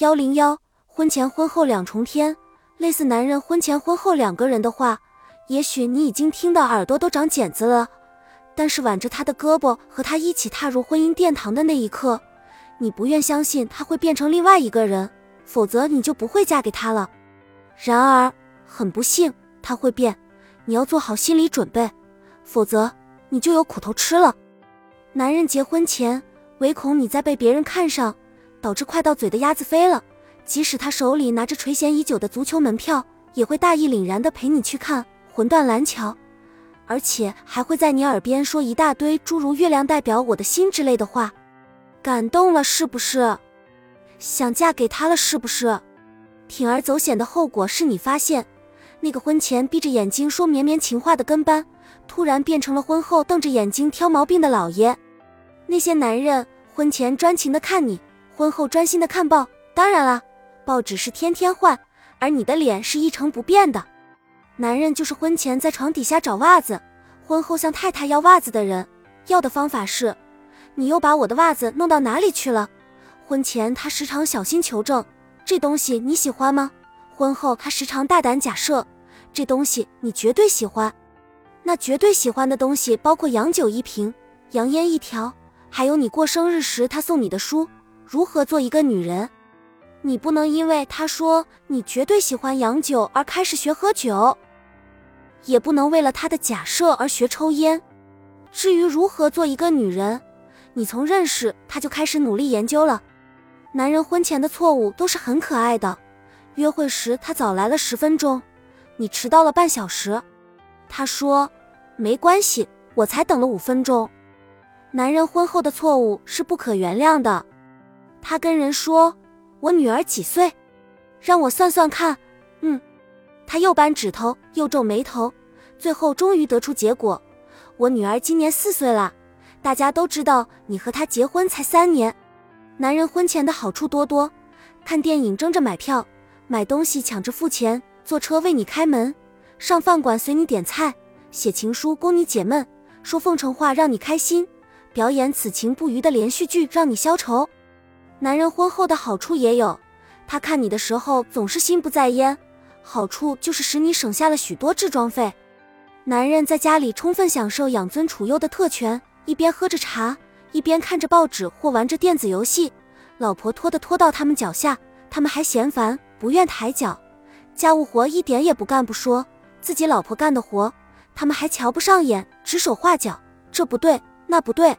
幺零幺，婚前婚后两重天，类似男人婚前婚后两个人的话，也许你已经听到耳朵都长茧子了。但是挽着他的胳膊和他一起踏入婚姻殿堂的那一刻，你不愿相信他会变成另外一个人，否则你就不会嫁给他了。然而很不幸，他会变，你要做好心理准备，否则你就有苦头吃了。男人结婚前，唯恐你再被别人看上。导致快到嘴的鸭子飞了，即使他手里拿着垂涎已久的足球门票，也会大义凛然地陪你去看魂断蓝桥，而且还会在你耳边说一大堆诸如“月亮代表我的心”之类的话。感动了是不是？想嫁给他了是不是？铤而走险的后果是你发现，那个婚前闭着眼睛说绵绵情话的跟班，突然变成了婚后瞪着眼睛挑毛病的老爷。那些男人婚前专情的看你。婚后专心的看报，当然了，报纸是天天换，而你的脸是一成不变的。男人就是婚前在床底下找袜子，婚后向太太要袜子的人。要的方法是，你又把我的袜子弄到哪里去了？婚前他时常小心求证，这东西你喜欢吗？婚后他时常大胆假设，这东西你绝对喜欢。那绝对喜欢的东西包括洋酒一瓶，洋烟一条，还有你过生日时他送你的书。如何做一个女人？你不能因为他说你绝对喜欢洋酒而开始学喝酒，也不能为了他的假设而学抽烟。至于如何做一个女人，你从认识他就开始努力研究了。男人婚前的错误都是很可爱的。约会时他早来了十分钟，你迟到了半小时，他说没关系，我才等了五分钟。男人婚后的错误是不可原谅的。他跟人说：“我女儿几岁？让我算算看。”嗯，他又扳指头又皱眉头，最后终于得出结果：“我女儿今年四岁了。”大家都知道你和他结婚才三年。男人婚前的好处多多：看电影争着买票，买东西抢着付钱，坐车为你开门，上饭馆随你点菜，写情书供你解闷，说奉承话让你开心，表演此情不渝的连续剧让你消愁。男人婚后的好处也有，他看你的时候总是心不在焉，好处就是使你省下了许多置装费。男人在家里充分享受养尊处优的特权，一边喝着茶，一边看着报纸或玩着电子游戏，老婆拖的拖到他们脚下，他们还嫌烦，不愿抬脚，家务活一点也不干不说，自己老婆干的活，他们还瞧不上眼，指手画脚，这不对，那不对。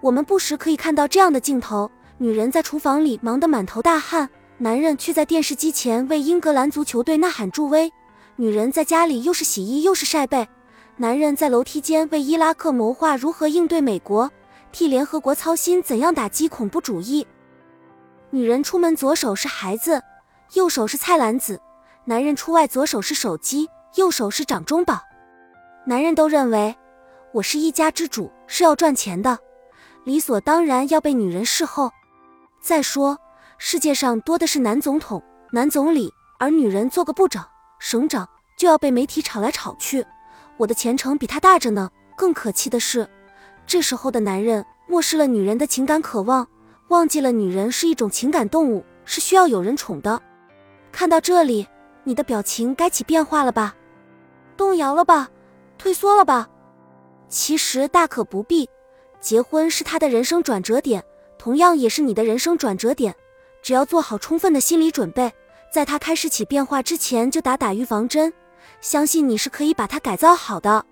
我们不时可以看到这样的镜头。女人在厨房里忙得满头大汗，男人却在电视机前为英格兰足球队呐喊助威。女人在家里又是洗衣又是晒被，男人在楼梯间为伊拉克谋划如何应对美国，替联合国操心怎样打击恐怖主义。女人出门左手是孩子，右手是菜篮子；男人出外左手是手机，右手是掌中宝。男人都认为我是一家之主，是要赚钱的，理所当然要被女人侍候。再说，世界上多的是男总统、男总理，而女人做个部长、省长就要被媒体炒来炒去。我的前程比他大着呢。更可气的是，这时候的男人漠视了女人的情感渴望，忘记了女人是一种情感动物，是需要有人宠的。看到这里，你的表情该起变化了吧？动摇了吧？退缩了吧？其实大可不必，结婚是他的人生转折点。同样也是你的人生转折点，只要做好充分的心理准备，在它开始起变化之前就打打预防针，相信你是可以把它改造好的。